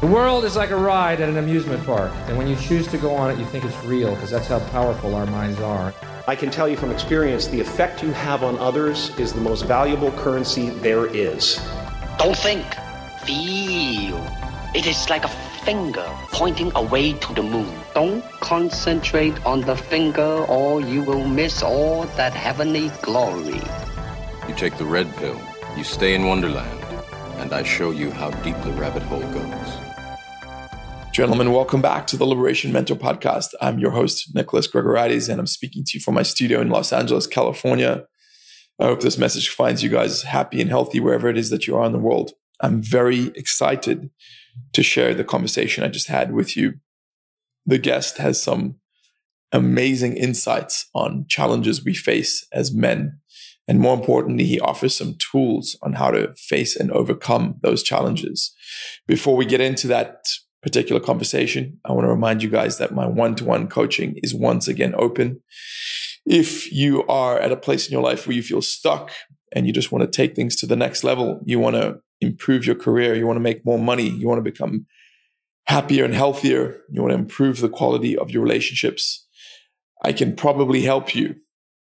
The world is like a ride at an amusement park, and when you choose to go on it, you think it's real because that's how powerful our minds are. I can tell you from experience the effect you have on others is the most valuable currency there is. Don't think, feel. It is like a finger pointing away to the moon. Don't concentrate on the finger or you will miss all that heavenly glory. You take the red pill, you stay in Wonderland, and I show you how deep the rabbit hole goes. Gentlemen, welcome back to the Liberation Mentor podcast. I'm your host, Nicholas Gregoriades, and I'm speaking to you from my studio in Los Angeles, California. I hope this message finds you guys happy and healthy wherever it is that you are in the world. I'm very excited to share the conversation I just had with you. The guest has some amazing insights on challenges we face as men. And more importantly, he offers some tools on how to face and overcome those challenges. Before we get into that particular conversation, I want to remind you guys that my one to one coaching is once again open. If you are at a place in your life where you feel stuck and you just want to take things to the next level, you want to improve your career, you want to make more money, you want to become happier and healthier, you want to improve the quality of your relationships, I can probably help you.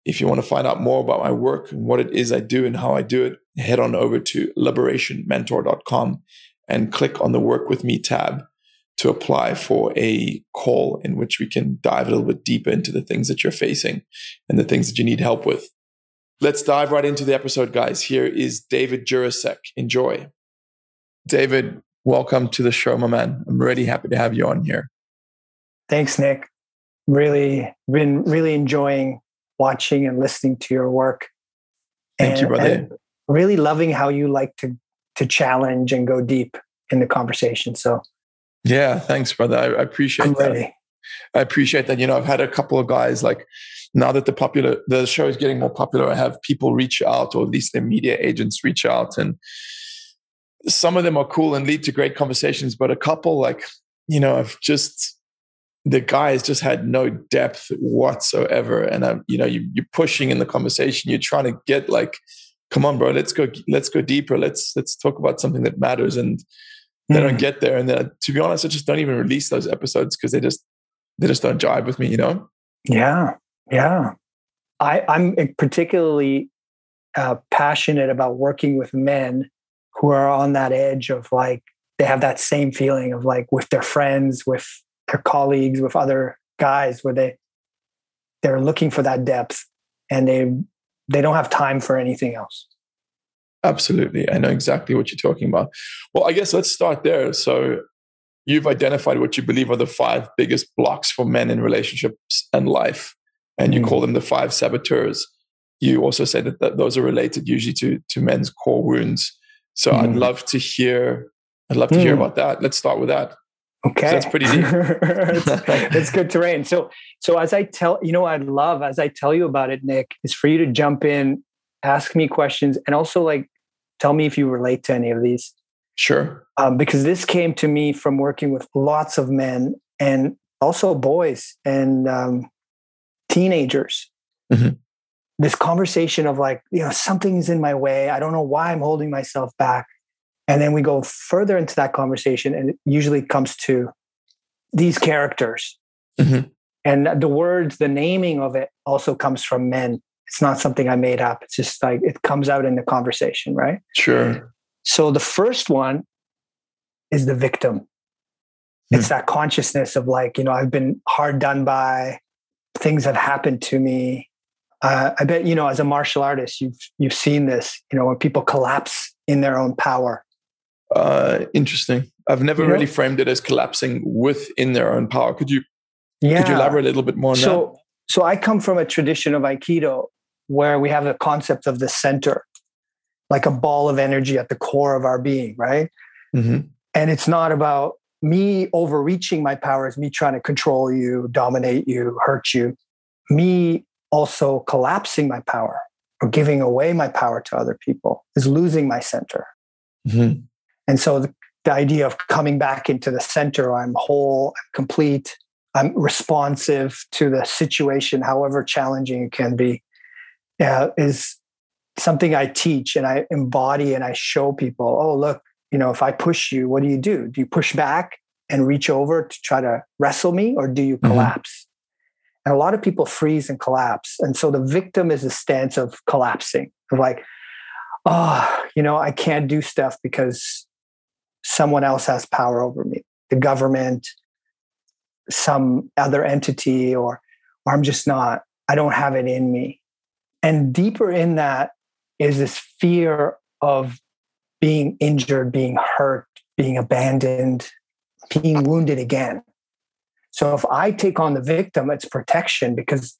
If you want to find out more about my work and what it is I do and how I do it, head on over to liberationmentor.com and click on the Work With Me tab to apply for a call in which we can dive a little bit deeper into the things that you're facing and the things that you need help with. Let's dive right into the episode, guys. Here is David Jurasek. Enjoy. David, welcome to the show, my man. I'm really happy to have you on here. Thanks, Nick. Really been really enjoying watching and listening to your work. Thank and, you, brother. Really loving how you like to to challenge and go deep in the conversation. So yeah, thanks, brother. I, I appreciate I'm that. ready. I appreciate that. You know, I've had a couple of guys like now that the popular the show is getting more popular, I have people reach out, or at least their media agents reach out, and some of them are cool and lead to great conversations. But a couple, like you know, I've just the guys just had no depth whatsoever, and I'm you know you, you're pushing in the conversation, you're trying to get like, come on, bro, let's go, let's go deeper, let's let's talk about something that matters, and they don't hmm. get there. And then, to be honest, I just don't even release those episodes because they just they just don't jive with me, you know? Yeah, yeah. I, I'm particularly uh, passionate about working with men who are on that edge of like they have that same feeling of like with their friends, with their colleagues, with other guys, where they they're looking for that depth and they they don't have time for anything else. Absolutely. I know exactly what you're talking about. Well, I guess let's start there. So, you've identified what you believe are the five biggest blocks for men in relationships and life, and you mm. call them the five saboteurs. You also say that, that those are related usually to, to men's core wounds. So, mm. I'd love to hear. I'd love to mm. hear about that. Let's start with that. Okay, that's pretty deep. it's, good terrain. So, so as I tell, you know, I'd love as I tell you about it, Nick, is for you to jump in, ask me questions, and also like Tell me if you relate to any of these. Sure. Um, because this came to me from working with lots of men and also boys and um, teenagers. Mm-hmm. This conversation of like, you know, something's in my way. I don't know why I'm holding myself back. And then we go further into that conversation, and it usually comes to these characters. Mm-hmm. And the words, the naming of it also comes from men it's not something I made up. It's just like it comes out in the conversation, right? Sure. So the first one is the victim. It's hmm. that consciousness of like, you know, I've been hard done by, things have happened to me. Uh, I bet, you know, as a martial artist, you've you've seen this, you know, when people collapse in their own power. Uh, interesting. I've never you really know? framed it as collapsing within their own power. Could you yeah. could you elaborate a little bit more on so, that? So I come from a tradition of Aikido where we have the concept of the center, like a ball of energy at the core of our being, right? Mm-hmm. And it's not about me overreaching my powers, me trying to control you, dominate you, hurt you, me also collapsing my power or giving away my power to other people is losing my center. Mm-hmm. And so the, the idea of coming back into the center, I'm whole, I'm complete, I'm responsive to the situation, however challenging it can be, uh, is something I teach and I embody and I show people. Oh, look, you know, if I push you, what do you do? Do you push back and reach over to try to wrestle me, or do you mm-hmm. collapse? And a lot of people freeze and collapse. And so the victim is a stance of collapsing, of like, oh, you know, I can't do stuff because someone else has power over me, the government, some other entity, or, or I'm just not, I don't have it in me. And deeper in that is this fear of being injured, being hurt, being abandoned, being wounded again. So if I take on the victim, it's protection because,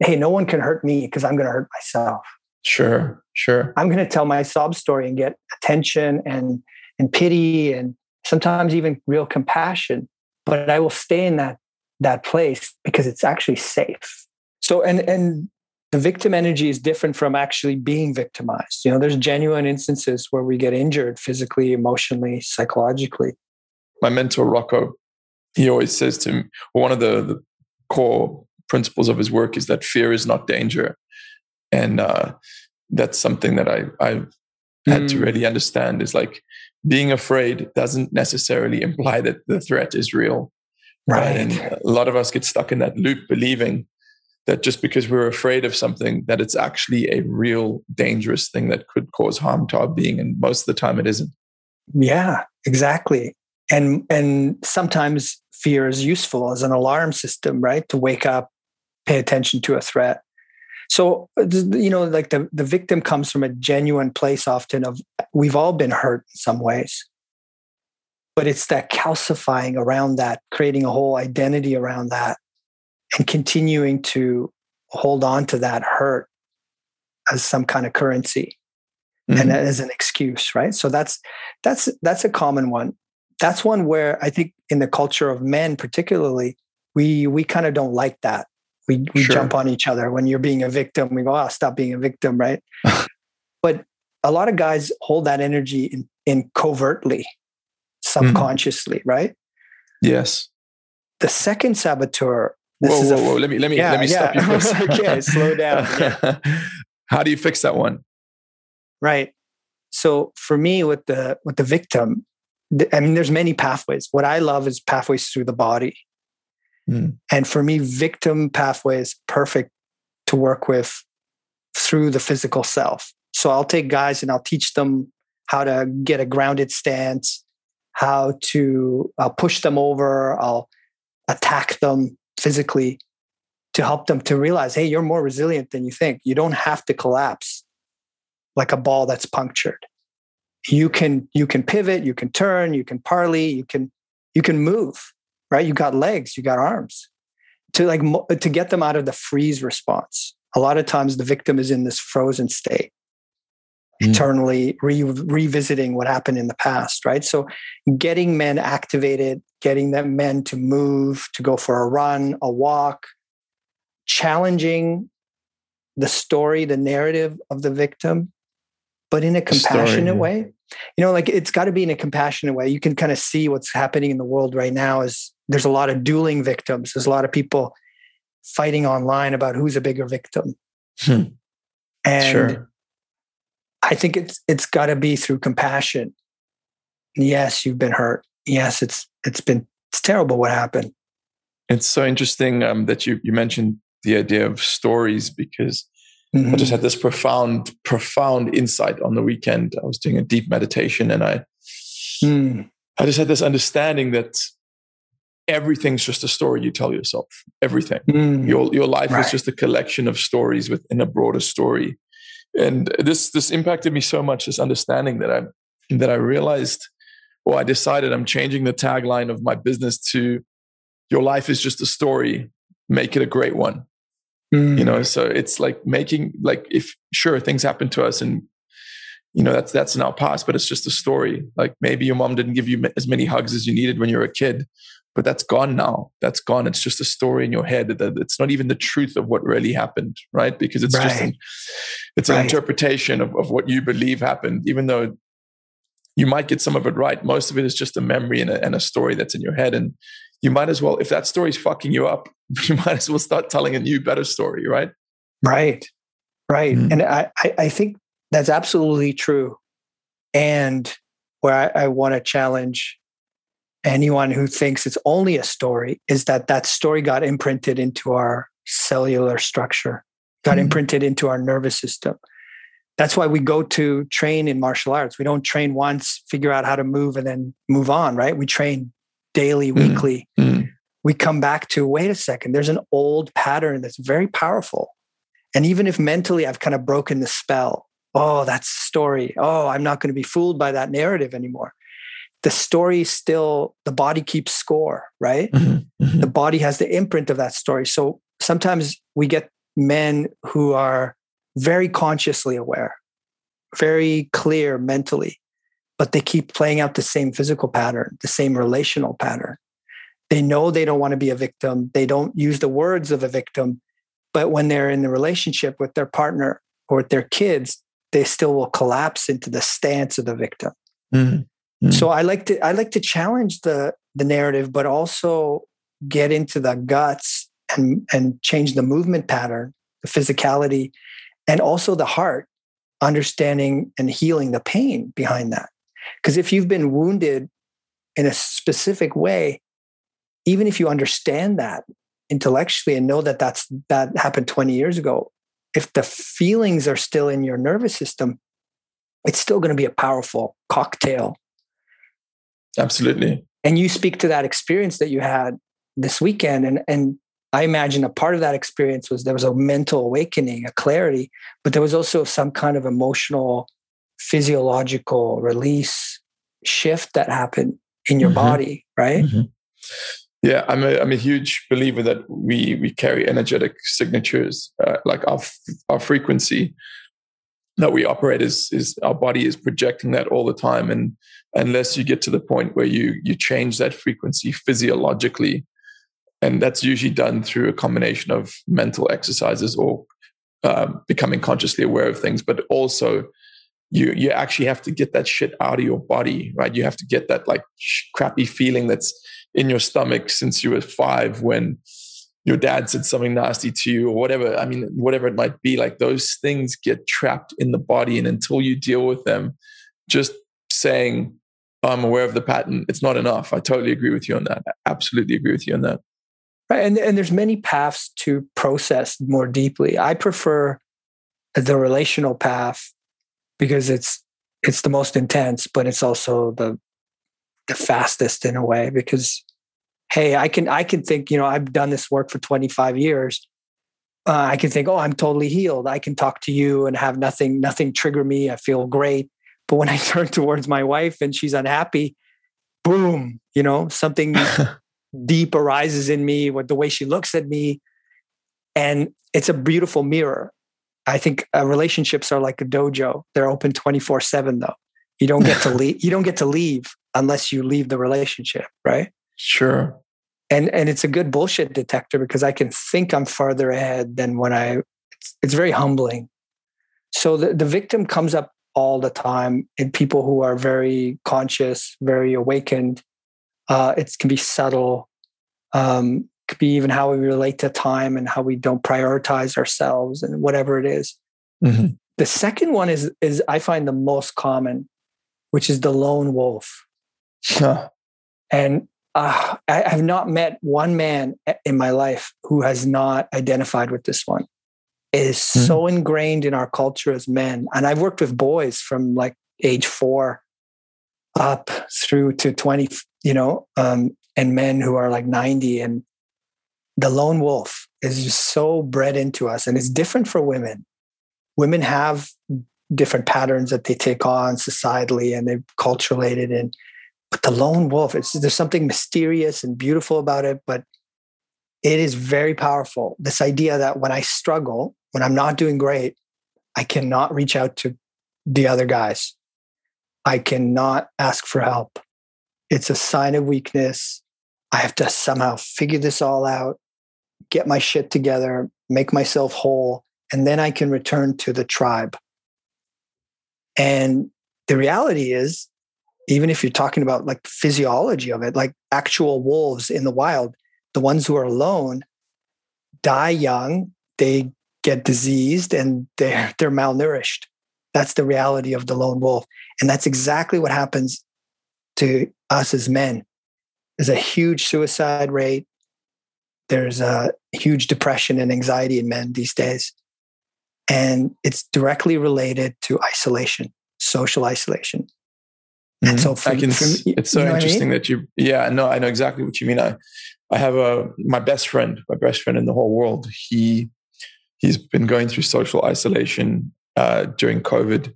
hey, no one can hurt me because I'm going to hurt myself. Sure, sure. I'm going to tell my sob story and get attention and and pity and sometimes even real compassion. But I will stay in that that place because it's actually safe. So and and the victim energy is different from actually being victimized. You know, there's genuine instances where we get injured physically, emotionally, psychologically. My mentor Rocco he always says to me, one of the, the core principles of his work is that fear is not danger. And uh, that's something that I, I've had mm. to really understand is like being afraid doesn't necessarily imply that the threat is real. Right. And a lot of us get stuck in that loop believing that just because we're afraid of something, that it's actually a real dangerous thing that could cause harm to our being. And most of the time it isn't. Yeah, exactly. And and sometimes fear is useful as an alarm system, right? To wake up, pay attention to a threat. So, uh, you know, like the, the victim comes from a genuine place often of we've all been hurt in some ways. But it's that calcifying around that, creating a whole identity around that, and continuing to hold on to that hurt as some kind of currency mm-hmm. and as an excuse, right? So that's that's that's a common one that's one where I think in the culture of men, particularly, we we kind of don't like that. We we sure. jump on each other when you're being a victim. We go, "Oh, stop being a victim," right? but a lot of guys hold that energy in, in covertly, mm-hmm. subconsciously, mm-hmm. right? Yes. The second saboteur. Whoa, whoa, whoa! Let me let me yeah, let me yeah. stop you. okay, slow down. Yeah. How do you fix that one? Right. So for me, with the with the victim, I mean, there's many pathways. What I love is pathways through the body. Mm. And for me, victim pathway is perfect to work with through the physical self. So I'll take guys and I'll teach them how to get a grounded stance, how to I'll push them over, I'll attack them physically to help them to realize, hey, you're more resilient than you think. You don't have to collapse like a ball that's punctured you can you can pivot you can turn you can parley you can you can move right you got legs you got arms to like to get them out of the freeze response a lot of times the victim is in this frozen state. Eternally re- revisiting what happened in the past right so getting men activated getting them men to move to go for a run a walk challenging the story the narrative of the victim but in a compassionate story, way. You know, like it's got to be in a compassionate way. You can kind of see what's happening in the world right now is there's a lot of dueling victims. There's a lot of people fighting online about who's a bigger victim. Hmm. And sure. I think it's it's got to be through compassion. Yes, you've been hurt. Yes, it's it's been it's terrible what happened. It's so interesting um, that you you mentioned the idea of stories because Mm-hmm. I just had this profound, profound insight on the weekend. I was doing a deep meditation and I, mm. I just had this understanding that everything's just a story you tell yourself. Everything. Mm. Your, your life right. is just a collection of stories within a broader story. And this, this impacted me so much, this understanding that I, that I realized, or I decided I'm changing the tagline of my business to your life is just a story. Make it a great one mm. you know so it's like making like if sure things happen to us and you know that's that's in our past but it's just a story like maybe your mom didn't give you as many hugs as you needed when you were a kid but that's gone now that's gone it's just a story in your head that it's not even the truth of what really happened right because it's right. just an, it's right. an interpretation of, of what you believe happened even though you might get some of it right most of it is just a memory and a, and a story that's in your head and you might as well, if that story's fucking you up, you might as well start telling a new, better story, right? Right. Right. Mm-hmm. And I, I think that's absolutely true. And where I, I want to challenge anyone who thinks it's only a story is that that story got imprinted into our cellular structure, got mm-hmm. imprinted into our nervous system. That's why we go to train in martial arts. We don't train once, figure out how to move, and then move on, right? We train daily, mm-hmm. weekly. Mm-hmm. We come back to wait a second, there's an old pattern that's very powerful. And even if mentally I've kind of broken the spell, oh, that's story. Oh, I'm not going to be fooled by that narrative anymore the story still the body keeps score right? Mm-hmm, mm-hmm. the body has the imprint of that story. So sometimes we get men who are very consciously aware very clear mentally but they keep playing out the same physical pattern the same relational pattern. They know they don't want to be a victim. They don't use the words of a victim but when they're in the relationship with their partner or with their kids they still will collapse into the stance of the victim. Mm-hmm. Mm. So I like to I like to challenge the the narrative, but also get into the guts and and change the movement pattern, the physicality, and also the heart, understanding and healing the pain behind that. Because if you've been wounded in a specific way, even if you understand that intellectually and know that that's that happened 20 years ago, if the feelings are still in your nervous system, it's still going to be a powerful cocktail Absolutely. And you speak to that experience that you had this weekend. And, and I imagine a part of that experience was there was a mental awakening, a clarity, but there was also some kind of emotional, physiological release shift that happened in your mm-hmm. body, right? Mm-hmm. Yeah, I'm a I'm a huge believer that we we carry energetic signatures, uh, like our our frequency that we operate is is our body is projecting that all the time. And unless you get to the point where you you change that frequency physiologically and that's usually done through a combination of mental exercises or uh, becoming consciously aware of things. But also you you actually have to get that shit out of your body right? You have to get that like crappy feeling that's in your stomach since you were five when your dad said something nasty to you or whatever i mean whatever it might be like those things get trapped in the body. And until you deal with them just saying i'm aware of the pattern it's not enough. I totally agree with you on that. I absolutely agree with you on that. Right and, and there's many paths to process more deeply. I prefer the relational path because it's it's the most intense but it's also the the fastest in a way because hey, I can I can think, you know, I've done this work for 25 years. Uh, I can think, oh, I'm totally healed. I can talk to you and have nothing nothing trigger me. I feel great. But when I turn towards my wife and she's unhappy, boom, you know, something deep arises in me with the way she looks at me. And it's a beautiful mirror. I think uh, relationships are like a dojo. They're open 24 seven though. You don't get to leave. You don't get to leave unless you leave the relationship, right? Sure and and it's a good bullshit detector because I can think I'm farther ahead than when I. It's, it's very humbling. So the, the victim comes up all the time in people who are very conscious, very awakened. Uh, it can be subtle. Um, could be even how we relate to time and how we don't prioritize ourselves and whatever it is. Mm-hmm. The second one is is I find the most common, which is the lone wolf. Huh. And uh, I have not met one man in my life who has not identified with this one. It is mm-hmm. so ingrained in our culture as men. And I've worked with boys from like age four up through to 20, you know, um, and men who are like 90. And the lone wolf is just so bred into us. And it's different for women. Women have different patterns that they take on societally and they've culturally in but the lone wolf, it's, there's something mysterious and beautiful about it, but it is very powerful. This idea that when I struggle, when I'm not doing great, I cannot reach out to the other guys. I cannot ask for help. It's a sign of weakness. I have to somehow figure this all out, get my shit together, make myself whole, and then I can return to the tribe. And the reality is, even if you're talking about like physiology of it, like actual wolves in the wild, the ones who are alone die young, they get diseased and they're they're malnourished. That's the reality of the lone wolf. And that's exactly what happens to us as men. There's a huge suicide rate. There's a huge depression and anxiety in men these days. And it's directly related to isolation, social isolation. And so for, I can, for, it's so interesting I mean? that you, yeah, no, I know exactly what you mean. I, I have a, my best friend, my best friend in the whole world. He, he's been going through social isolation uh, during COVID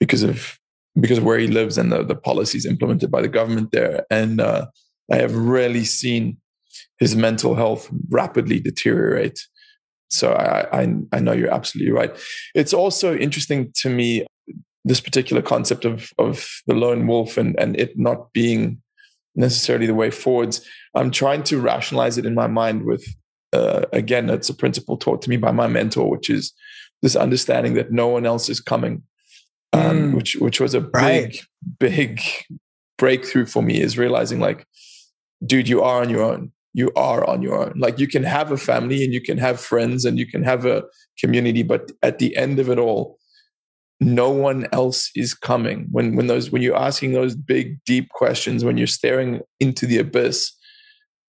because of because of where he lives and the, the policies implemented by the government there. And uh, I have really seen his mental health rapidly deteriorate. So I, I, I know you're absolutely right. It's also interesting to me this particular concept of of the lone wolf and and it not being necessarily the way forwards. I'm trying to rationalize it in my mind with uh, again, it's a principle taught to me by my mentor, which is this understanding that no one else is coming um, mm. which which was a right. big big breakthrough for me is realizing like dude you are on your own you are on your own like you can have a family and you can have friends and you can have a community but at the end of it all no one else is coming when when those when you're asking those big deep questions when you're staring into the abyss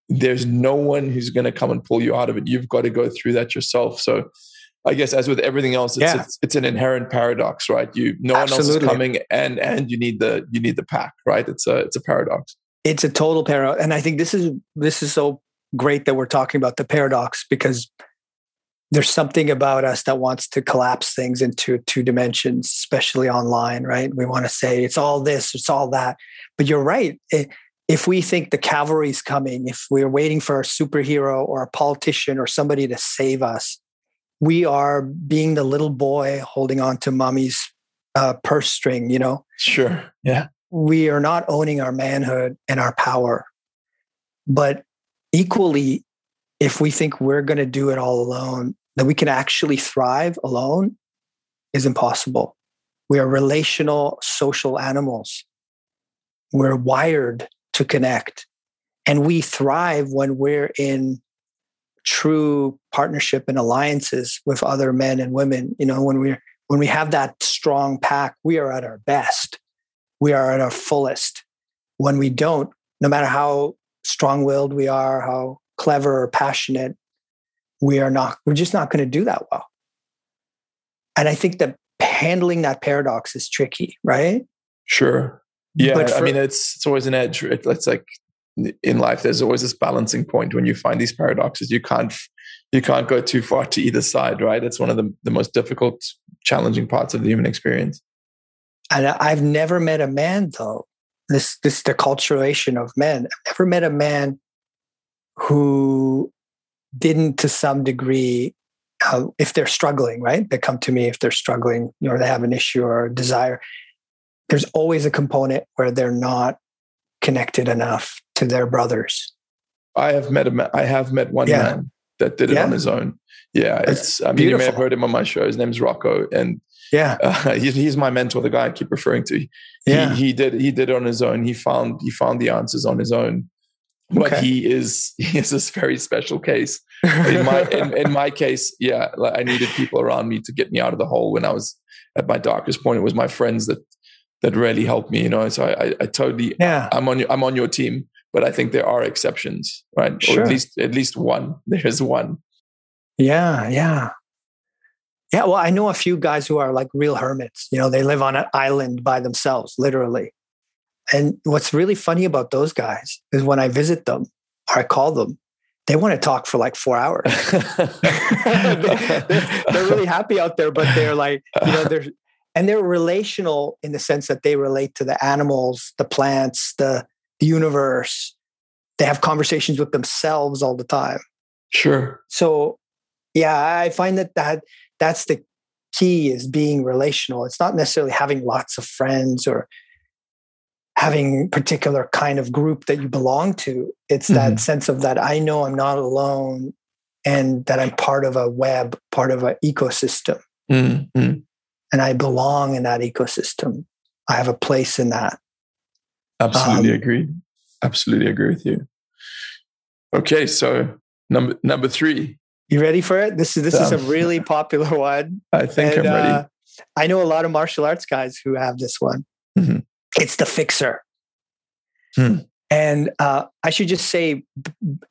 there's no one who's going to come and pull you out of it you've got to go through that yourself so I guess as with everything else, it's, yeah. it's, it's, an inherent paradox, right? You no Absolutely. one else is coming, and and you need the you need the pack, right? It's a it's a paradox. It's a total paradox, and I think this is this is so great that we're talking about the paradox because there's something about us that wants to collapse things into two dimensions, especially online, right? We want to say it's all this, it's all that, but you're right. It, if we think the cavalry's coming, if we're waiting for a superhero or a politician or somebody to save us, we are being the little boy holding on to mommy's uh, purse string, you know? Sure. Yeah. We are not owning our manhood and our power. But equally, if we think we're going to do it all alone, that we can actually thrive alone is impossible. We are relational social animals. We're wired to connect. And we thrive when we're in true partnership and alliances with other men and women you know when we're when we have that strong pack we are at our best we are at our fullest when we don't no matter how strong-willed we are how clever or passionate we are not we're just not going to do that well. And i think that handling that paradox is tricky right? Sure. Yeah for, i mean it's it's always an edge it's like in life there's always this balancing point when you find these paradoxes. You can't you can't go too far to either side right? It's one of the, the most difficult challenging parts of the human experience. And i've never met a man though this this the culturation of men. I've never met a man who didn't to some degree uh, if they're struggling right they come to me if they're struggling or they have an issue or desire there's always a component where they're not connected enough to their brothers. I have met a I have met one yeah. man that did it yeah. on his own. Yeah, it's. I mean, Beautiful. you may have heard him on my show. His name's Rocco, and yeah, uh, he's, he's my mentor, the guy I keep referring to. He, yeah, he did he did it on his own. He found he found the answers on his own. But okay. he is he is this very special case. In my in, in my case, yeah, like I needed people around me to get me out of the hole when I was at my darkest point. It was my friends that that really helped me. You know, so I, I, I totally yeah. I'm on your I'm on your team, but I think there are exceptions, right? Sure. Or at least at least one. There's one. Yeah, yeah. Yeah, well, I know a few guys who are like real hermits. You know, they live on an island by themselves, literally. And what's really funny about those guys is when I visit them or I call them, they want to talk for like four hours. they're, really happy out there, but they're like, you know, they're and they're relational in the sense that they relate to the animals the plants the, the universe. They have conversations with themselves all the time. Sure. So yeah i find that that that's the key is being relational. It's not necessarily having lots of friends or having particular kind of group that you belong to it's that mm-hmm. sense of that i know i'm not alone and that i'm part of a web part of an ecosystem mm-hmm and I belong in that ecosystem. I have a place in that. Absolutely um, agree. Absolutely agree with you. Okay, so number number three. You ready for it? This is this um, is a really popular one. I think and, I'm ready. Uh, I know a lot of martial arts guys who have this one. It's the fixer. Hmm. And uh, I should just say,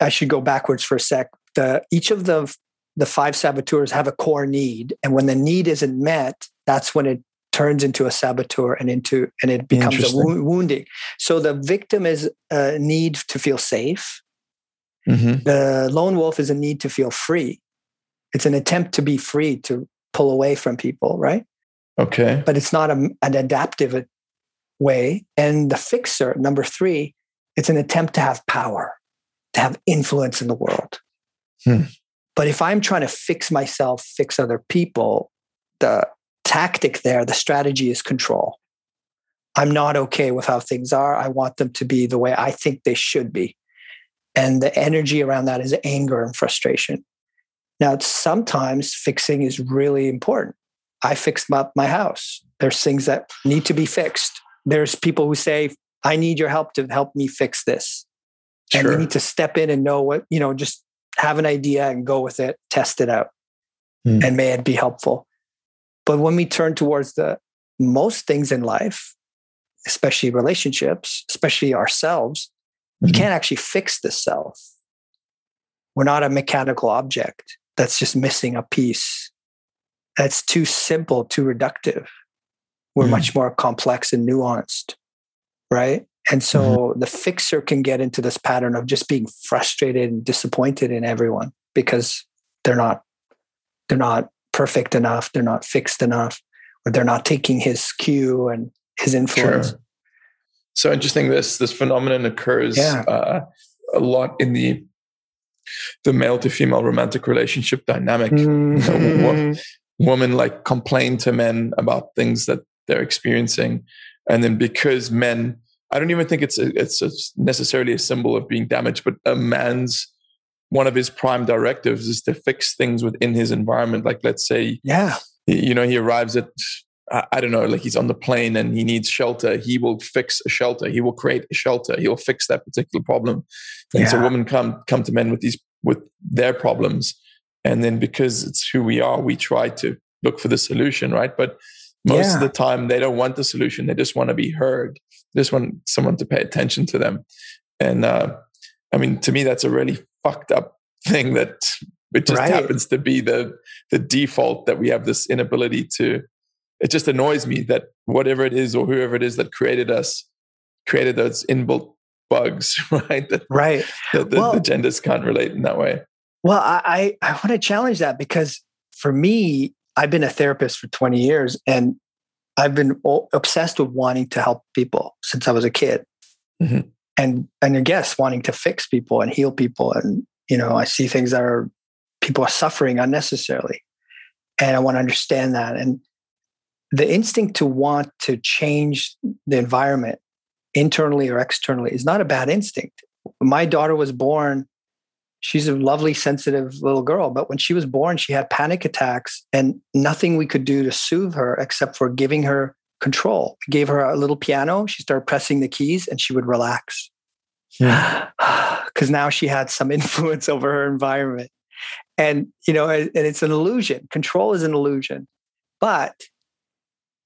I should go backwards for a sec. The, each of the the five saboteurs have a core need, and when the need isn't met, that's when it turns into a saboteur and into and it becomes a wo- wounding. So the victim is a need to feel safe. Mm-hmm. The lone wolf is a need to feel free. It's an attempt to be free to pull away from people, right? Okay. But it's not a, an adaptive way. And the fixer, number three, it's an attempt to have power, to have influence in the world. Hmm. But if I'm trying to fix myself, fix other people, the tactic there, the strategy is control. I'm not okay with how things are. I want them to be the way I think they should be. And the energy around that is anger and frustration. Now, sometimes fixing is really important. I fixed up my house. There's things that need to be fixed. There's people who say, I need your help to help me fix this. Sure. And you need to step in and know what, you know, just have an idea and go with it, test it out, mm. and may it be helpful. But when we turn towards the most things in life, especially relationships, especially ourselves, mm-hmm. you can't actually fix the self. We're not a mechanical object that's just missing a piece. That's too simple, too reductive. We're mm. much more complex and nuanced, right? And so mm-hmm. the fixer can get into this pattern of just being frustrated and disappointed in everyone because they're not they're not perfect enough, they're not fixed enough, or they're not taking his cue and his influence. Sure. So interesting. This this phenomenon occurs yeah. uh, a lot in the the male to female romantic relationship dynamic. Mm-hmm. You know, women like complain to men about things that they're experiencing, and then because men I don't even think it's a, it's a necessarily a symbol of being damaged, but a man's one of his prime directives is to fix things within his environment. Like let's say, yeah, you know, he arrives at I don't know, like he's on the plane and he needs shelter. He will fix a shelter. He will create a shelter. He'll fix that particular problem. And yeah. so women come come to men with these with their problems, and then because it's who we are, we try to look for the solution, right? But most yeah. of the time, they don't want the solution. They just want to be heard. They just want someone to pay attention to them. And uh, I mean, to me, that's a really fucked up thing that it just right. happens to be the the default that we have this inability to. It just annoys me that whatever it is or whoever it is that created us created those inbuilt bugs, right? That, right. That the, well, the genders can't relate in that way. Well, I, I want to challenge that because for me, I've been a therapist for 20 years and I've been obsessed with wanting to help people since I was a kid. Mm-hmm. And and I guess wanting to fix people and heal people. And, you know, I see things that are people are suffering unnecessarily. And I want to understand that. And the instinct to want to change the environment internally or externally is not a bad instinct. My daughter was born she's a lovely, sensitive little girl. But when she was born, she had panic attacks and nothing we could do to soothe her except for giving her control. We gave her a little piano. She started pressing the keys and she would relax. Because now she had some influence over her environment. And, you know, and it's an illusion. Control is an illusion, but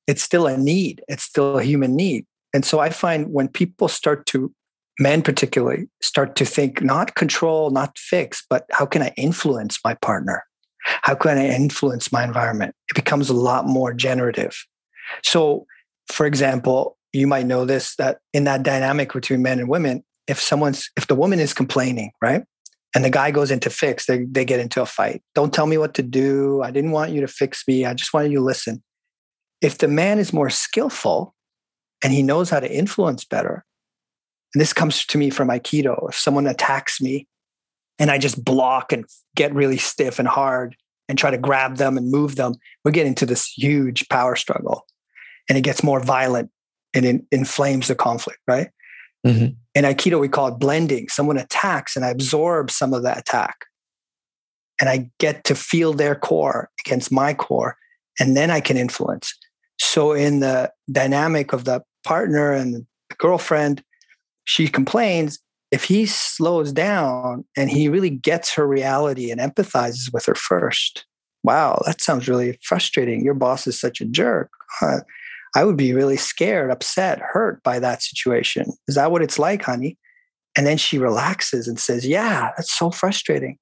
it's still a need. It's still a human need. And so I find when people start to men particularly start to think not control, not fix, but how can I influence my partner? How can I influence my environment? It becomes a lot more generative. So, for example, you might know this that in that dynamic between men and women, if someone's if the woman is complaining, right? And the guy goes into fix, they, they get into a fight. Don't tell me what to do. I didn't want you to fix me. I just wanted you to listen. If the man is more skillful and he knows how to influence better, and this comes to me from Aikido. If someone attacks me and I just block and get really stiff and hard and try to grab them and move them, we get into this huge power struggle and it gets more violent and it inflames the conflict, right? Mm-hmm. In Aikido, we call it blending. Someone attacks and I absorb some of that attack. And I get to feel their core against my core, and then I can influence. So, in the dynamic of the partner and the girlfriend, she complains if he slows down and he really gets her reality and empathizes with her first wow that sounds really frustrating your boss is such a jerk uh, I would be really scared, upset, hurt by that situation. Is that what it's like, honey? And then she relaxes and says, Yeah, that's so frustrating.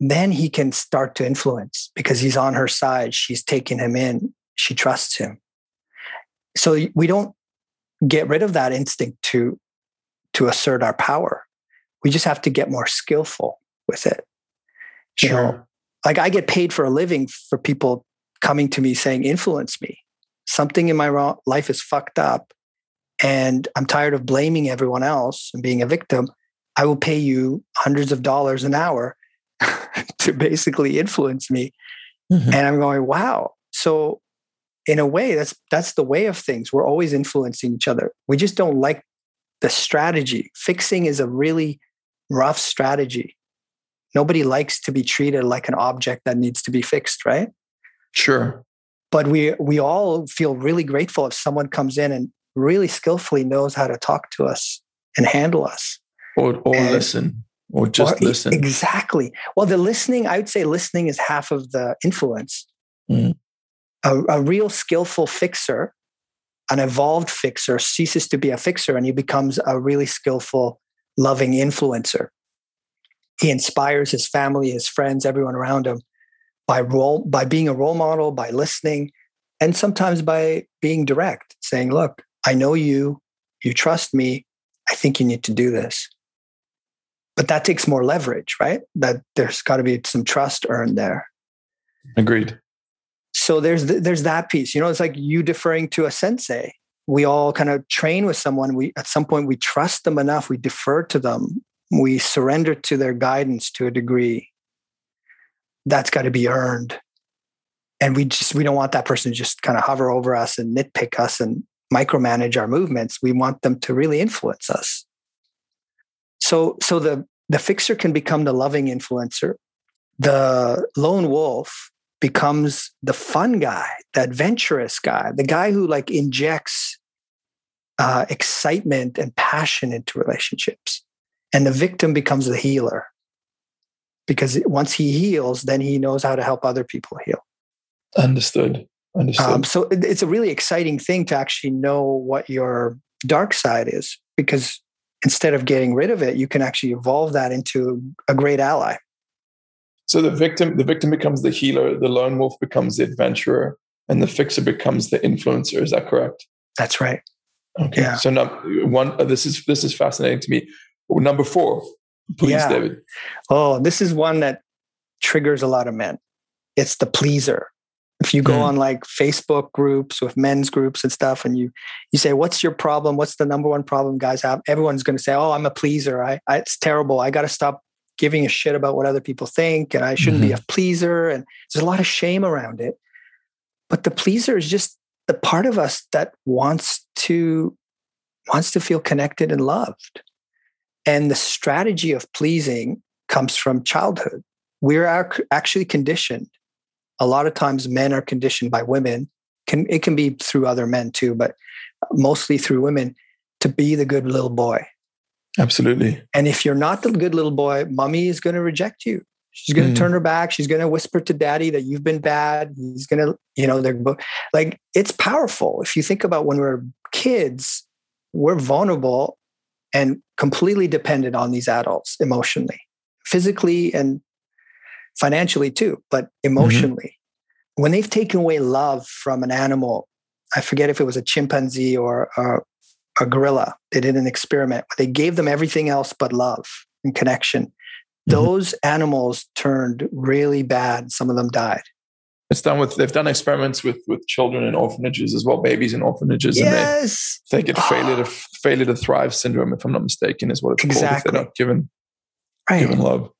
Then he can start to influence because he's on her side. She's taking him in. She trusts him. So we don't get rid of that instinct to, to assert our power. We just have to get more skillful with it. Sure. You know, like I get paid for a living for people coming to me saying, influence me. Something in my life is fucked up and I'm tired of blaming everyone else and being a victim. I will pay you hundreds of dollars an hour to basically influence me. Mm-hmm. And I'm going, wow. So in a way, that's that's the way of things. We're always influencing each other. We just don't like the strategy. Fixing is a really rough strategy. Nobody likes to be treated like an object that needs to be fixed, right? Sure. But we we all feel really grateful if someone comes in and really skillfully knows how to talk to us and handle us. Or or and, listen. Or just or, listen. Exactly. Well, the listening, I would say listening is half of the influence. Mm. A, a real skillful fixer, an evolved fixer, ceases to be a fixer and he becomes a really skillful, loving influencer. He inspires his family, his friends, everyone around him by role by being a role model, by listening, and sometimes by being direct, saying, "Look, I know you, you trust me. I think you need to do this." But that takes more leverage, right? That there's got to be some trust earned there. Agreed. So there's there's that piece. You know, it's like you deferring to a sensei. We all kind of train with someone. We at some point we trust them enough. We defer to them we surrender to their guidance to a degree that's got to be earned and we just we don't want that person to just kind of hover over us and nitpick us and micromanage our movements we want them to really influence us so so the the fixer can become the loving influencer the lone wolf becomes the fun guy the adventurous guy the guy who like injects uh, excitement and passion into relationships. And the victim becomes the healer. Because once he heals then he knows how to help other people heal. Understood. Understood. Um, so it's a really exciting thing to actually know what your dark side is because instead of getting rid of it you can actually evolve that into a great ally so the victim the victim becomes the healer the lone wolf becomes the adventurer and the fixer becomes the influencer is that correct that's right okay yeah. so now one this is this is fascinating to me Number four, please, yeah. David. Oh, this is one that triggers a lot of men. It's the pleaser. If you go mm. on like Facebook groups with men's groups and stuff, and you you say, "What's your problem? What's the number one problem guys have?" Everyone's going to say, "Oh, I'm a pleaser. I, I it's terrible. I got to stop giving a shit about what other people think, and I shouldn't mm-hmm. be a pleaser." And there's a lot of shame around it. But the pleaser is just the part of us that wants to wants to feel connected and loved. And the strategy of pleasing comes from childhood. We're actually conditioned. A lot of times, men are conditioned by women. Can, it can be through other men too, but mostly through women to be the good little boy. Absolutely. And if you're not the good little boy, mommy is going to reject you. She's going to mm. turn her back. She's going to whisper to daddy that you've been bad. He's going to, you know, they're like, it's powerful. If you think about when we're kids, we're vulnerable and completely dependent on these adults emotionally, physically, and financially too, but emotionally. Mm-hmm. When they've taken away love from an animal, I forget if it was a chimpanzee or a, a gorilla, they did an experiment they gave them everything else but love and connection. Mm-hmm. Those animals turned really bad. Some of them died. It's done with they've done experiments with with children in orphanages as well, babies in orphanages, yes. and they, they get failure to failure to thrive syndrome, if I'm not mistaken, is what it's exactly. called if they're not given right. given love.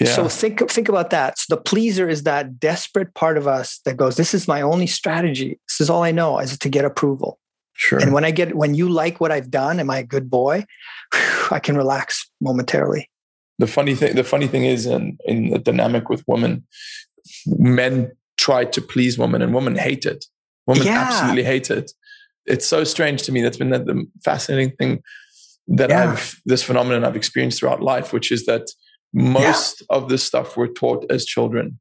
Yeah. So think think about that. So the pleaser is that desperate part of us that goes, "This is my only strategy. This is all I know is to get approval." Sure. And when I get when you like what I've done, am I a good boy? I can relax momentarily. The funny thing, the funny thing is, in in the dynamic with women, men try to please women and women hate it. Women yeah. absolutely hate it. It's so strange to me. That's been the, fascinating thing that yeah. I've, this phenomenon I've experienced throughout life, which is that most yeah. of the stuff we're taught as children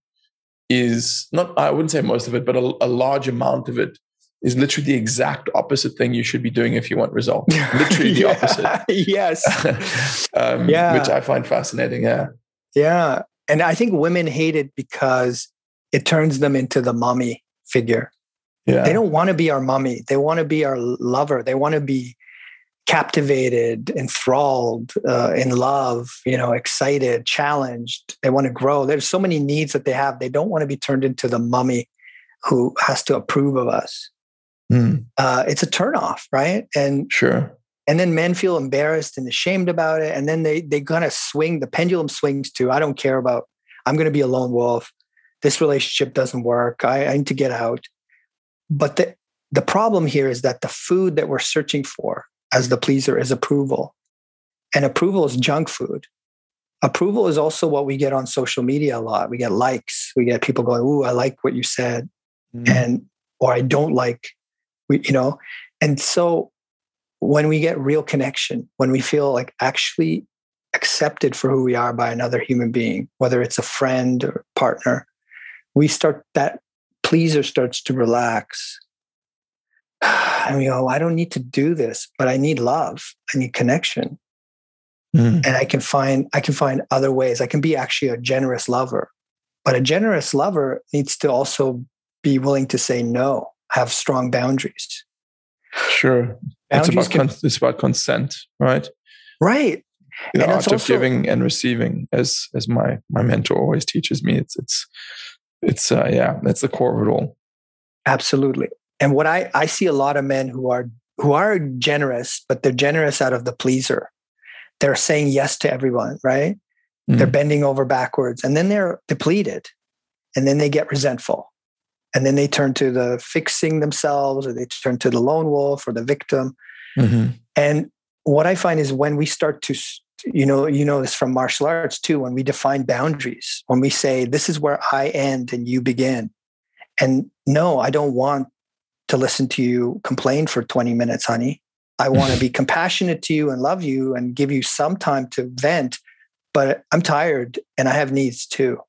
is not, I wouldn't say most of it, but a, a large amount of it is literally the exact opposite thing you should be doing if you want results. Literally the yeah, opposite. yes. um, Yeah. Which I find fascinating. Yeah. Yeah. And I think women hate it because it turns them into the mommy figure. Yeah. They don't want to be our mummy. They want to be our lover. They want to be captivated, enthralled, uh, in love, you know, excited, challenged. They want to grow. There's so many needs that they have. They don't want to be turned into the mummy who has to approve of us. Mm, Uh, it's a turnoff, right? And sure. and then men feel embarrassed and ashamed about it, and then they they kind of swing. The pendulum swings to I don't care about. I'm going to be a lone wolf. This relationship doesn't work. I, I need to get out. But the the problem here is that the food that we're searching for as the pleaser is approval. And approval is junk food. Approval is also what we get on social media a lot. We get likes. We get people going, "Ooh, I like what you said," Mm. and or I don't like, we, you know. And so, when we get real connection, when we feel like actually accepted for who we are by another human being, whether it's a friend or partner, we start that pleaser starts to relax and we go, I don't need to do this, but I need love. I need connection. Mm, And I can find I can find other ways. I can be actually a generous lover. But a generous lover needs to also be willing to say no, have strong boundaries. Sure. It's about, can- con- it's about consent, right? Right. The And art it's of also- giving and receiving, as as my my mentor always teaches me. It's it's it's uh, yeah, that's the core of it all. Absolutely. And what I, I see a lot of men who are who are generous, but they're generous out of the pleaser. They're saying yes to everyone, right? They're Mm, bending over backwards and then they're depleted. And then they get resentful. And then they turn to the fixing themselves or they turn to the lone wolf or the victim. mhm. And what I find is when we start to, you know, you know this from martial arts too, when we define boundaries, when we say, this is where I end and you begin. And no, I don't want to listen to you complain for 20 minutes, honey. I want to be compassionate to you and love you and give you some time to vent, but I'm tired and I have needs too.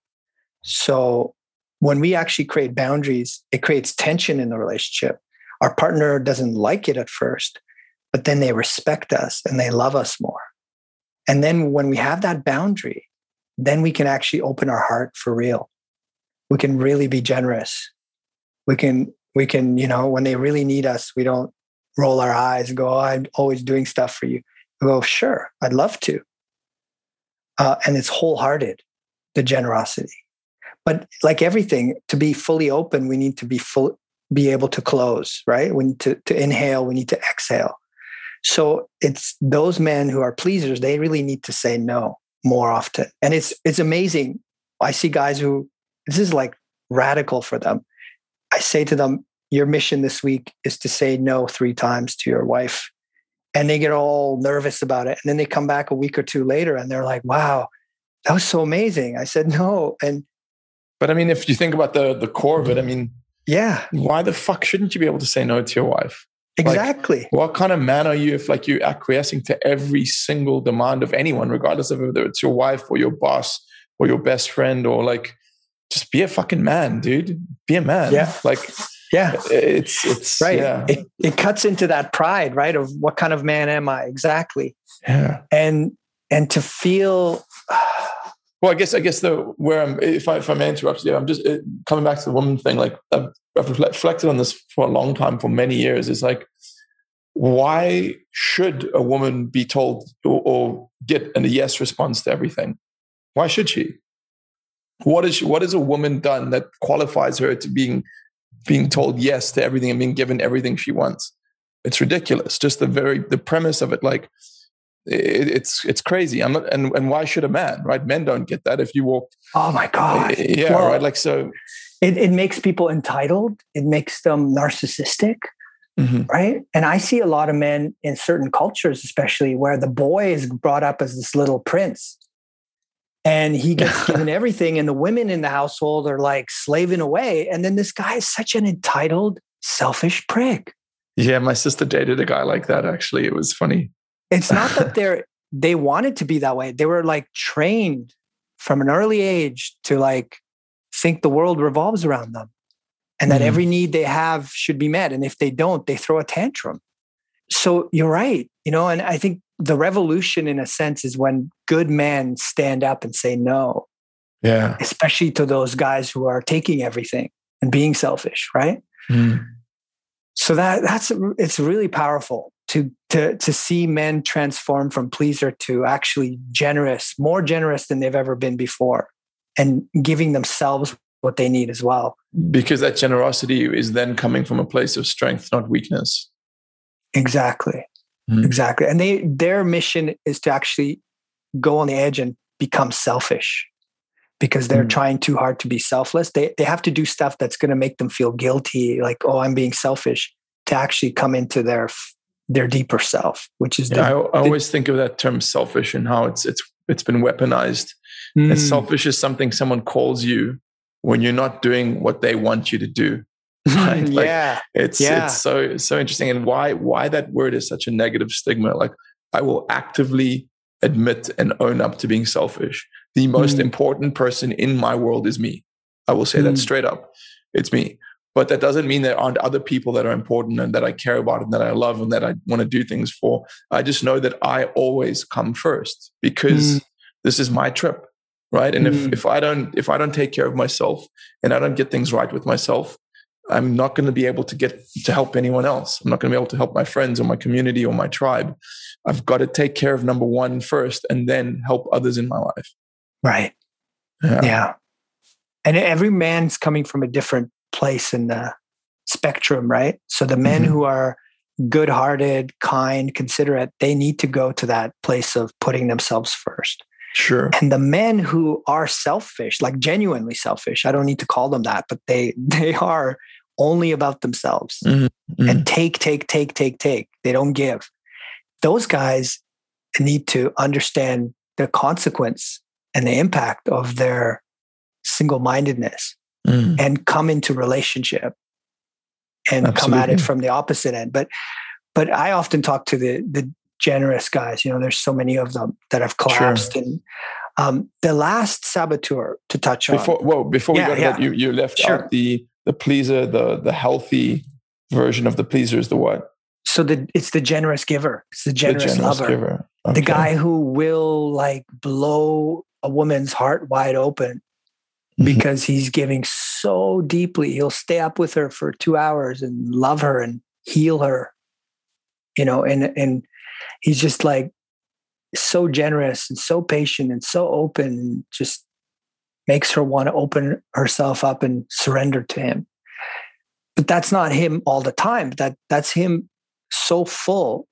So when we actually create boundaries, it creates tension in the relationship. Our partner doesn't like it at first, but then they respect us and they love us more. And then when we have that boundary, then we can actually open our heart for real. We can really be generous. We can, we can, you know, when they really need us, we don't roll our eyes and go, oh, I'm always doing stuff for you. We go, sure, I'd love to. Uh, and it's wholehearted, the generosity. But like everything, to be fully open, we need to be full, be able to close, right? We need to, to inhale, we need to exhale. So it's those men who are pleasers, they really need to say no more often. And it's it's amazing. I see guys who this is like radical for them. I say to them, your mission this week is to say no three times to your wife. And they get all nervous about it. And then they come back a week or two later and they're like, wow, that was so amazing. I said no. And But I mean, if you think about the the core of it, I mean, yeah, why the fuck shouldn't you be able to say no to your wife? exactly. What kind of man are you if like you're acquiescing to every single demand of anyone, regardless of whether it's your wife or your boss or your best friend or like just be a fucking man, dude. Be a man. Yeah. Like yeah. it's it's Right. Yeah. It, it cuts into that pride, right? Of what kind of man am I? Exactly. yeah. And and to feel Well, I guess I guess the where I'm if I if I I'm just uh, coming back to the woman thing. Like I've, I've reflected on this for a long time, for many years. It's like, why should a woman be told or, or get a yes response to everything? Why should she? What is she, what has a woman done that qualifies her to being being told yes to everything and being given everything she wants? It's ridiculous. Just the very the premise of it, like it, it's it's crazy. I'm not, and and why should a man? Right? Men don't get that. If you walk, oh my God. yeah, Well, right. Like so. It, it makes people entitled. It makes them narcissistic, mhm. right? And I see a lot of men in certain cultures, especially where the boy is brought up as this little prince. And he gets given everything, and the women in the household are like slaving away. And then this guy is such an entitled, selfish prick. Yeah, my sister dated a guy like that. Actually, it was funny. It's not that they're they wanted to be that way. They were like trained from an early age to like think the world revolves around them. and that mm-hmm. every need they have should be met. And if they don't, they throw a tantrum. So you're right, you know, and I think the revolution in a sense is when good men stand up and say no. Yeah. Especially to those guys who are taking everything and being selfish, right? Mm. So that that's it's really powerful to to to see men transform from pleaser to actually generous, more generous than they've ever been before, and giving themselves what they need as well. Because that generosity is then coming from a place of strength, not weakness. Exactly. Mm. Exactly. And they their mission is to actually go on the edge and become selfish because they're mm. trying too hard to be selfless. They they have to do stuff that's going to make them feel guilty, like oh, I'm being selfish, to actually come into their their deeper self, which is. Yeah, the, I, I always think of that term selfish and how it's it's it's been weaponized. Mm. And selfish is something someone calls you when you're not doing what they want you to do. Right? Like, yeah, it's yeah. it's so so interesting, and why why that word is such a negative stigma. Like I will actively admit and own up to being selfish. The most mm. important person in my world is me. I will say mm. that straight up. It's me. But that doesn't mean there aren't other people that are important and that I care about and that I love and that I want to do things for. I just know that I always come first because mm. this is my trip. Right. And if, mm. if I don't if I don't take care of myself and I don't get things right with myself, I'm not going to be able to get to help anyone else. I'm not going to be able to help my friends or my community or my tribe. I've got to take care of number one first and then help others in my life. Right. Yeah. yeah. And every man's coming from a different place in the spectrum, right? So the men mm-hmm. who are good hearted, kind, considerate, they need to go to that place of putting themselves first. Sure. And the men who are selfish, like genuinely selfish, I don't need to call them that, but they they are only about themselves mm-hmm. Mm-hmm. and take, take, take, take, take. They don't give. Those guys need to understand the consequence and the impact of their single mindedness mm. and come into relationship and Absolutely. come at it from the opposite end. But but I often talk to the the generous guys. You know, there's so many of them that have collapsed. Sure. And um, the last saboteur to touch on. Before, whoa, before we yeah, go to yeah. that, you you left sure. out the the pleaser, the the healthy version of the pleaser is the what? So the it's the generous giver. It's the generous, the generous lover. Giver. Okay. The guy who will like blow a woman's heart wide open. Mm-hmm. because he's giving so deeply. He'll stay up with her for two hours and love her and heal her, you know, and and he's just like so generous and so patient and so open just makes her want to open herself up and surrender to him. But that's not him all the time. That that's him so full.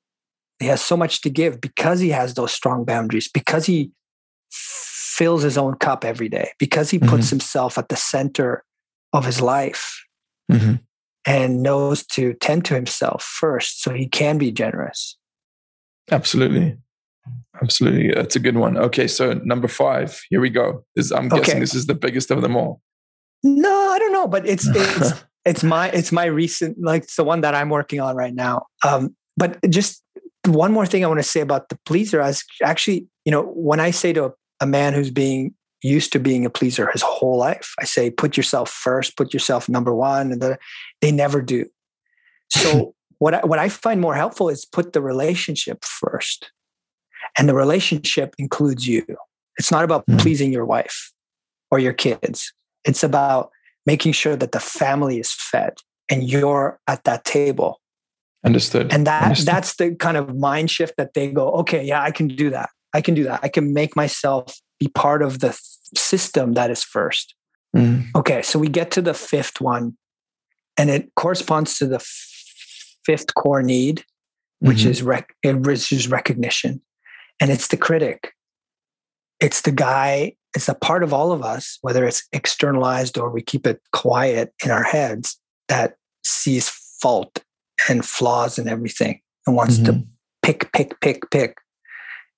He has so much to give because he has those strong boundaries, because he fills his own cup every day because he puts mm-hmm. himself at the center of his life mm-hmm. and knows to tend to himself first so he can be generous. Absolutely. Absolutely. That's a good one. Okay. So, number five, here we go. This, I'm guessing okay. this is the biggest of them all. No, I don't know, but it's, it's, it's my, it's my recent, like it's the one that I'm working on right now. Um, but just one more thing I want to say about the pleaser is actually, you know, when I say to a man who's being used to being a pleaser his whole life. I say, put yourself first, put yourself number one, and the, they never do. So what I, what I find more helpful is put the relationship first, and the relationship includes you. It's not about mm-hmm. pleasing your wife or your kids. It's about making sure that the family is fed and you're at that table. Understood. And that Understood. that's the kind of mind shift that they go, okay, yeah, I can do that. I can do that. I can make myself be part of the system that is first. Mm. Okay, so we get to the fifth one, and it corresponds to the f- fifth core need, which mm-hmm. is rec- which is recognition, and it's the critic. It's the guy. It's a part of all of us, whether it's externalized or we keep it quiet in our heads, that sees fault and flaws and everything and wants mm-hmm. to pick, pick, pick, pick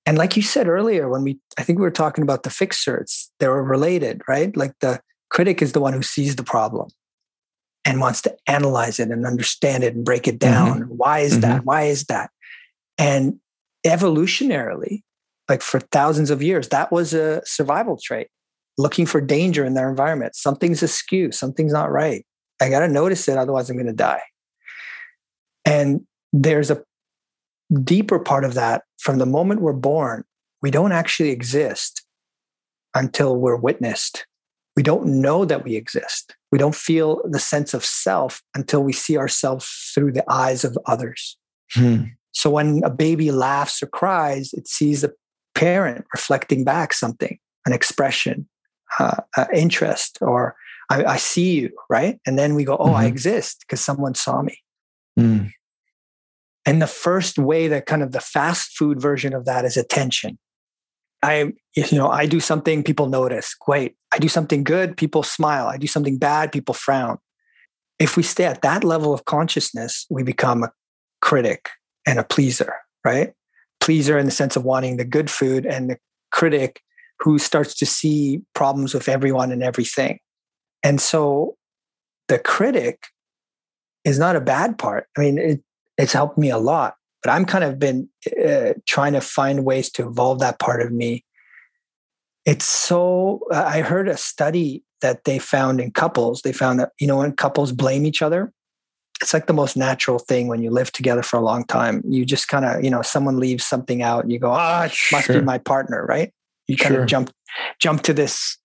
and like you said earlier, when we, I think we were talking about the fixers, they were related, right? Like the critic is the one who sees the problem and wants to analyze it and understand it and break it down. Mm-hmm. Why is mm-hmm. that? Why is that? And evolutionarily, like for thousands of years, that was a survival trait looking for danger in their environment. Something's askew, something's not right. I got to notice it. Otherwise, I'm going to die. And there's a deeper part of that from the moment we're born, we don't actually exist until we're witnessed. We don't know that we exist. We don't feel the sense of self until we see ourselves through the eyes of others. Hmm. So when a baby laughs or cries, it sees the parent reflecting back something, an expression, uh, uh, interest, or I, I, see you, right? And then we go, oh, mm-hmm. I exist because someone saw me. Mm. And the first way that kind of the fast food version of that is attention. I, you know, I do something, people notice. Great. I do something good, people smile. I do something bad, people frown. If we stay at that level of consciousness, we become a critic and a pleaser, right? Pleaser in the sense of wanting the good food, and the critic who starts to see problems with everyone and everything. And so the critic is not a bad part. I mean, it, it's helped me a lot. But I'm kind of been uh, trying to find ways to evolve that part of me. It's so, I heard a study that they found in couples. They found that, you know, when couples blame each other, it's like the most natural thing when you live together for a long time. You just kind of, you know, someone leaves something out and you go, ah, oh, it must sure. be my partner, right? You kind sure. of jump, jump to this,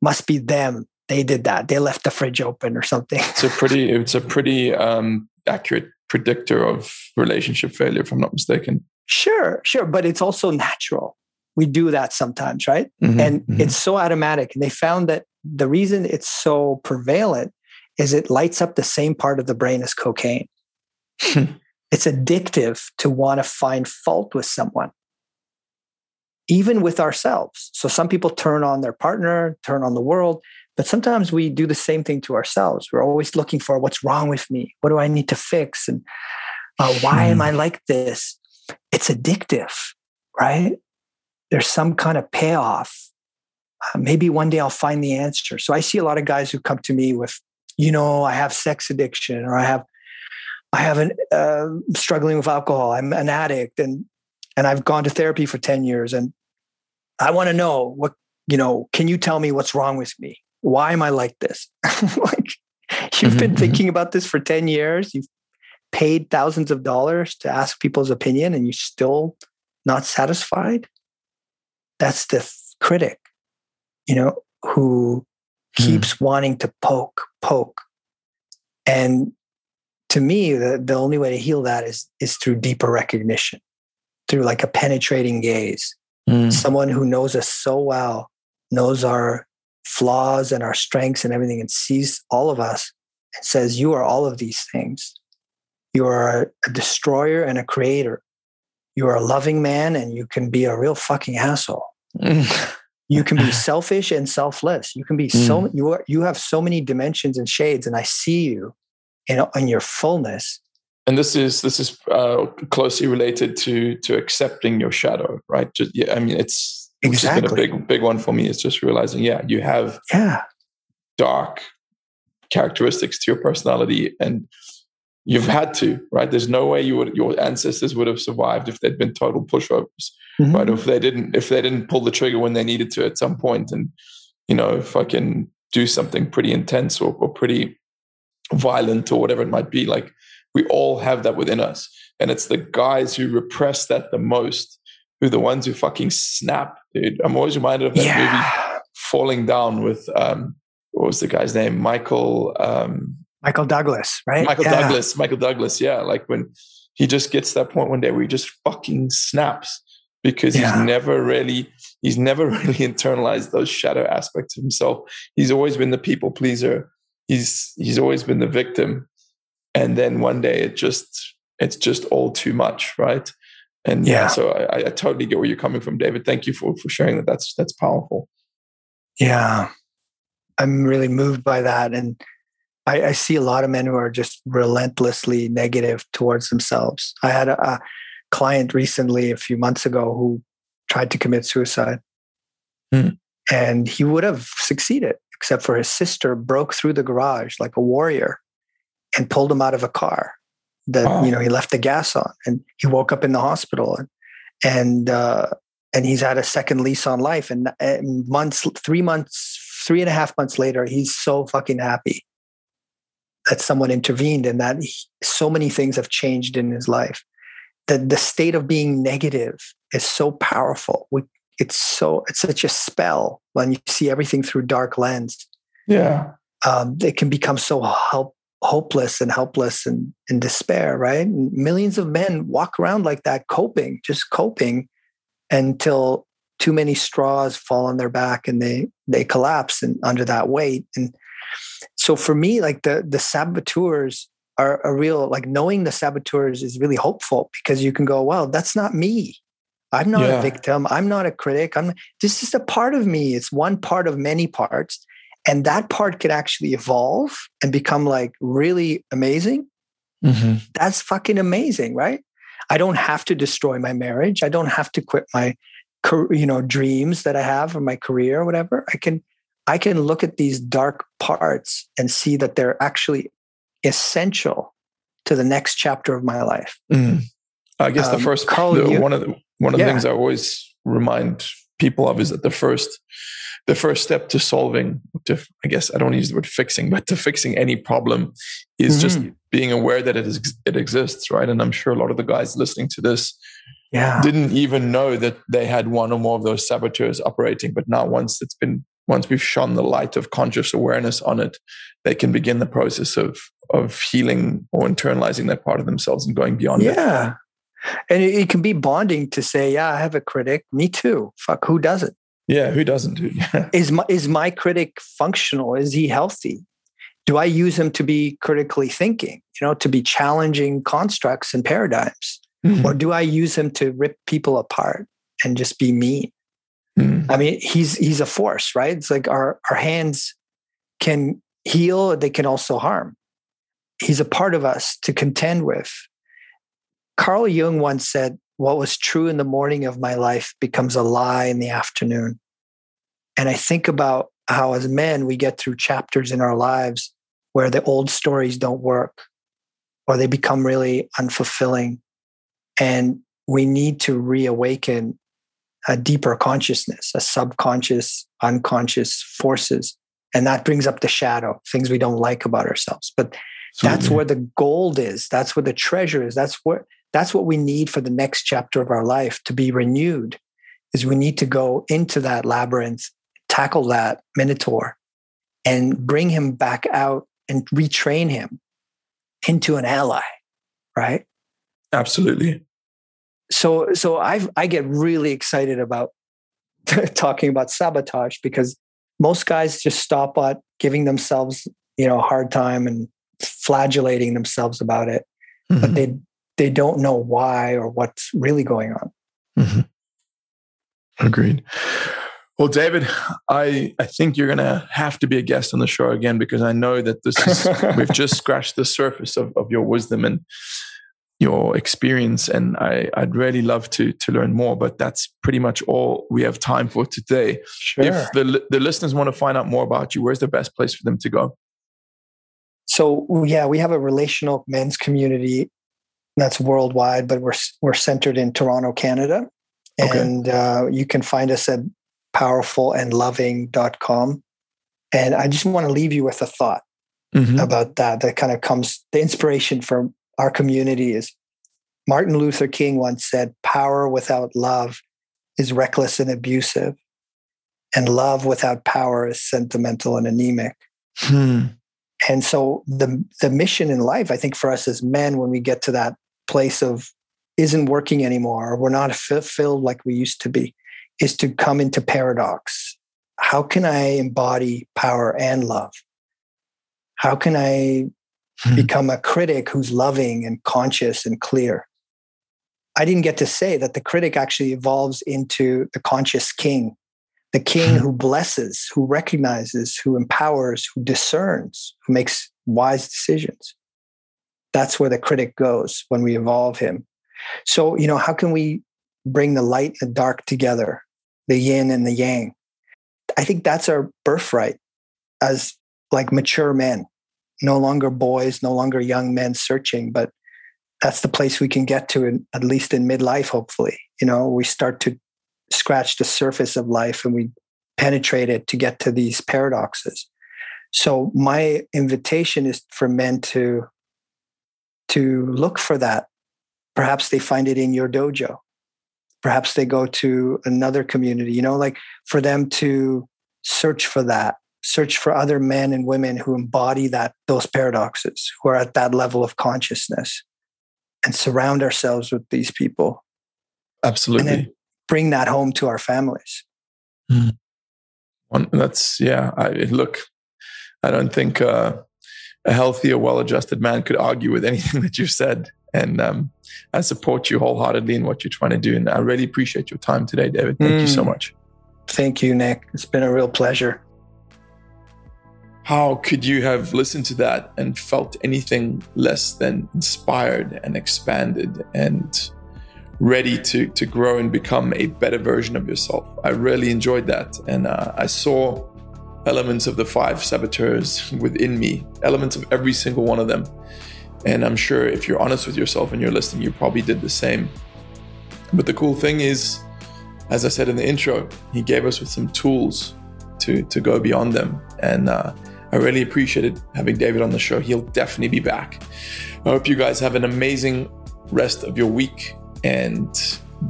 must be them. They did that. They left the fridge open or something. It's a pretty, it's a pretty um, accurate predictor of relationship failure, if I'm not mistaken. Sure, sure. But it's also natural. We do that sometimes, right? Mm-hmm, and mm-hmm. it's so automatic. And they found that the reason it's so prevalent is it lights up the same part of the brain as cocaine. it's addictive to want to find fault with someone, even with ourselves. So some people turn on their partner, turn on the world, but sometimes we do the same thing to ourselves. We're always looking for what's wrong with me? What do I need to fix? And uh, why am I hmm. like this? It's addictive, right? There's some kind of payoff. Uh, maybe one day I'll find the answer. So I see a lot of guys who come to me with, you know, I have sex addiction or I have, I have an uh, struggling with alcohol. I'm an addict and and I've gone to therapy for 10 years and I want to know what, you know, can you tell me what's wrong with me? Why am I like this? like you've mm-hmm, been mm-hmm. thinking about this for 10 years. You've paid thousands of dollars to ask people's opinion and you're still not satisfied. That's the critic, you know, who mm. keeps wanting to poke, poke. And to me, the, the only way to heal that is is through deeper recognition, through like a penetrating gaze. Mm. Someone who knows us so well, knows our flaws and our strengths and everything and sees all of us and says, You are all of these things. You are a destroyer and a creator. You are a loving man and you can be a real fucking asshole. you can be selfish and selfless. You can be so mm. you are you have so many dimensions and shades, and I see you in, in your fullness. And this is this is uh, closely related to to accepting your shadow, right? Just, yeah, I mean, it's exactly been a big big one for me is just realizing yeah you have yeah. dark characteristics to your personality and you've had to right? There's no way you would your ancestors would have survived if they'd been total pushovers mm-hmm. right? If they didn't if they didn't pull the trigger when they needed to at some point and you know if i can do something pretty intense or, or pretty violent or whatever it might be like we all have that within us. And it's the guys who repress that the most who the ones who fucking snap, dude. I'm always reminded of that yeah. movie Falling Down with um what was the guy's name? Michael um Michael Douglas, right? Michael yeah. Douglas, Michael Douglas, yeah. Like when he just gets that point one day where he just fucking snaps because yeah. he's never really he's never really internalized those shadow aspects of himself. He's always been the people pleaser. He's he's always been the victim. And then one day it just it's just all too much, right? And yeah, yeah so I, I, totally get where you're coming from, David. Thank you for for sharing that. That's that's powerful. Yeah, I'm really moved by that, and I, I see a lot of men who are just relentlessly negative towards themselves. I had a, a client recently, a few months ago, who tried to commit suicide, hmm. and he would have succeeded, except for his sister broke through the garage like a warrior and pulled him out of a car that wow. you know he left the gas on and he woke up in the hospital and and uh, and he's had a second lease on life and, and months three months three and a half months later he's so fucking happy that someone intervened and that he, so many things have changed in his life. That the state of being negative is so powerful. We, it's so it's such a spell when you see everything through dark lens. Yeah, um, it can become so help, hopeless and helpless and in despair. Right? And millions of men walk around like that, coping, just coping, until too many straws fall on their back and they they collapse and under that weight and so for me like the the saboteurs are a real like knowing the saboteurs is really hopeful because you can go well that's not me i'm not yeah. a victim i'm not a critic i'm this is a part of me it's one part of many parts and that part could actually evolve and become like really amazing mm-hmm. that's fucking amazing right i don't have to destroy my marriage i don't have to quit my you know dreams that i have or my career or whatever i can I can look at these dark parts and see that they're actually essential to the next chapter of my life. Mm. I guess um, the first Carl, the, you, one of the one of yeah. the things I always remind people of is that the first the first step to solving to I guess I don't use the word fixing, but to fixing any problem is mm-hmm. just being aware that it is it exists, right? And I'm sure a lot of the guys listening to this yeah. didn't even know that they had one or more of those saboteurs operating. But now once it's been once we've shone the light of conscious awareness on it, they can begin the process of of healing or internalizing that part of themselves and going beyond yeah. it. Yeah. And it, it, can be bonding to say, yeah, I have a critic. Me too. Fuck, who doesn't? Yeah, who doesn't, is my is my critic functional? Is he healthy? Do I use him to be critically thinking, you know, to be challenging constructs and paradigms? Mm-hmm. Or do I use him to rip people apart and just be mean? Mm. I mean, he's he's a force, right? It's like our our hands can heal, they can also harm. He's a part of us to contend with. Carl Jung once said, What was true in the morning of my life becomes a lie in the afternoon. And I think about how, as men, we get through chapters in our lives where the old stories don't work or they become really unfulfilling. And we need to reawaken a deeper consciousness, a subconscious, unconscious forces. And that brings up the shadow, things we don't like about ourselves. But that's where the gold is. That's where the treasure is. That's what that's what we need for the next chapter of our life to be renewed. Is we need to go into that labyrinth, tackle that minotaur, and bring him back out and retrain him into an ally, right? Absolutely so so I I get really excited about talking about sabotage because most guys just stop at giving themselves you know a hard time and flagellating themselves about it, mm-hmm. but they they don't know why or what's really going on. Mm-hmm. Agreed. Well, David, I, I think you're going to have to be a guest on the show again because I know that this is, we've just scratched the surface of, of your wisdom and your experience and I, would really love to to learn more but that's pretty much all we have time for today sure. if the, the listeners want to find out more about you where's the best place for them to go so yeah we have a relational men's community that's worldwide but we're we're centered in toronto canada okay. and uh, you can find us at powerfulandloving.com and i just want to leave you with a thought mm-hmm. about that that kind of comes the inspiration from our community is Martin Luther King once said, Power without love is reckless and abusive, and love without power is sentimental and anemic. Hmm. And so the the mission in life, I think, for us as men, when we get to that place of isn't working anymore, or we're not fulfilled like we used to be, is to come into paradox. How can I embody power and love? How can I hmm. become a critic who's loving and conscious and clear. I didn't get to say that the critic actually evolves into the conscious king, the king hmm. who blesses, who recognizes, who empowers, who discerns, who makes wise decisions. That's where the critic goes when we evolve him. So, you know, how can we bring the light and the dark together, the yin and the yang? I think that's our birthright as like mature men no longer boys, no longer young men searching, but that's the place we can get to, in, at least in midlife, hopefully. You know, we start to scratch the surface of life and we penetrate it to get to these paradoxes. So my invitation is for men to to look for that. Perhaps they find it in your dojo. Perhaps they go to another community, you know, like for them to search for that, search for other men and women who embody that those paradoxes, who are at that level of consciousness and surround ourselves with these people. Absolutely. and bring that home to our families. Mm. That's yeah. I look. I don't think uh, a healthy or well-adjusted man could argue with anything that you've said, and um, I support you wholeheartedly in what you're trying to do. And I really appreciate your time today, David. Thank mm. you so hmm. much. Thank you, Nick. It's been a real pleasure. How could you have listened to that and felt anything less than inspired and expanded and ready to to grow and become a better version of yourself. I really enjoyed that, and uh, I saw elements of the five saboteurs within me, elements of every single one of them. And I'm sure if you're honest with yourself and you're listening, you probably did the same. But the cool thing is, as I said in the intro, he gave us with some tools to to go beyond them, and uh, I really appreciated having David on the show. He'll definitely be back. I hope you guys have an amazing rest of your week and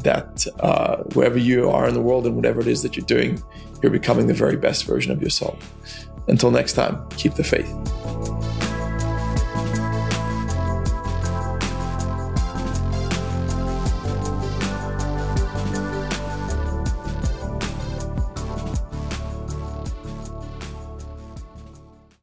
that uh, wherever you are in the world and whatever it is that you're doing, you're becoming the very best version of yourself. Until next time, keep the faith.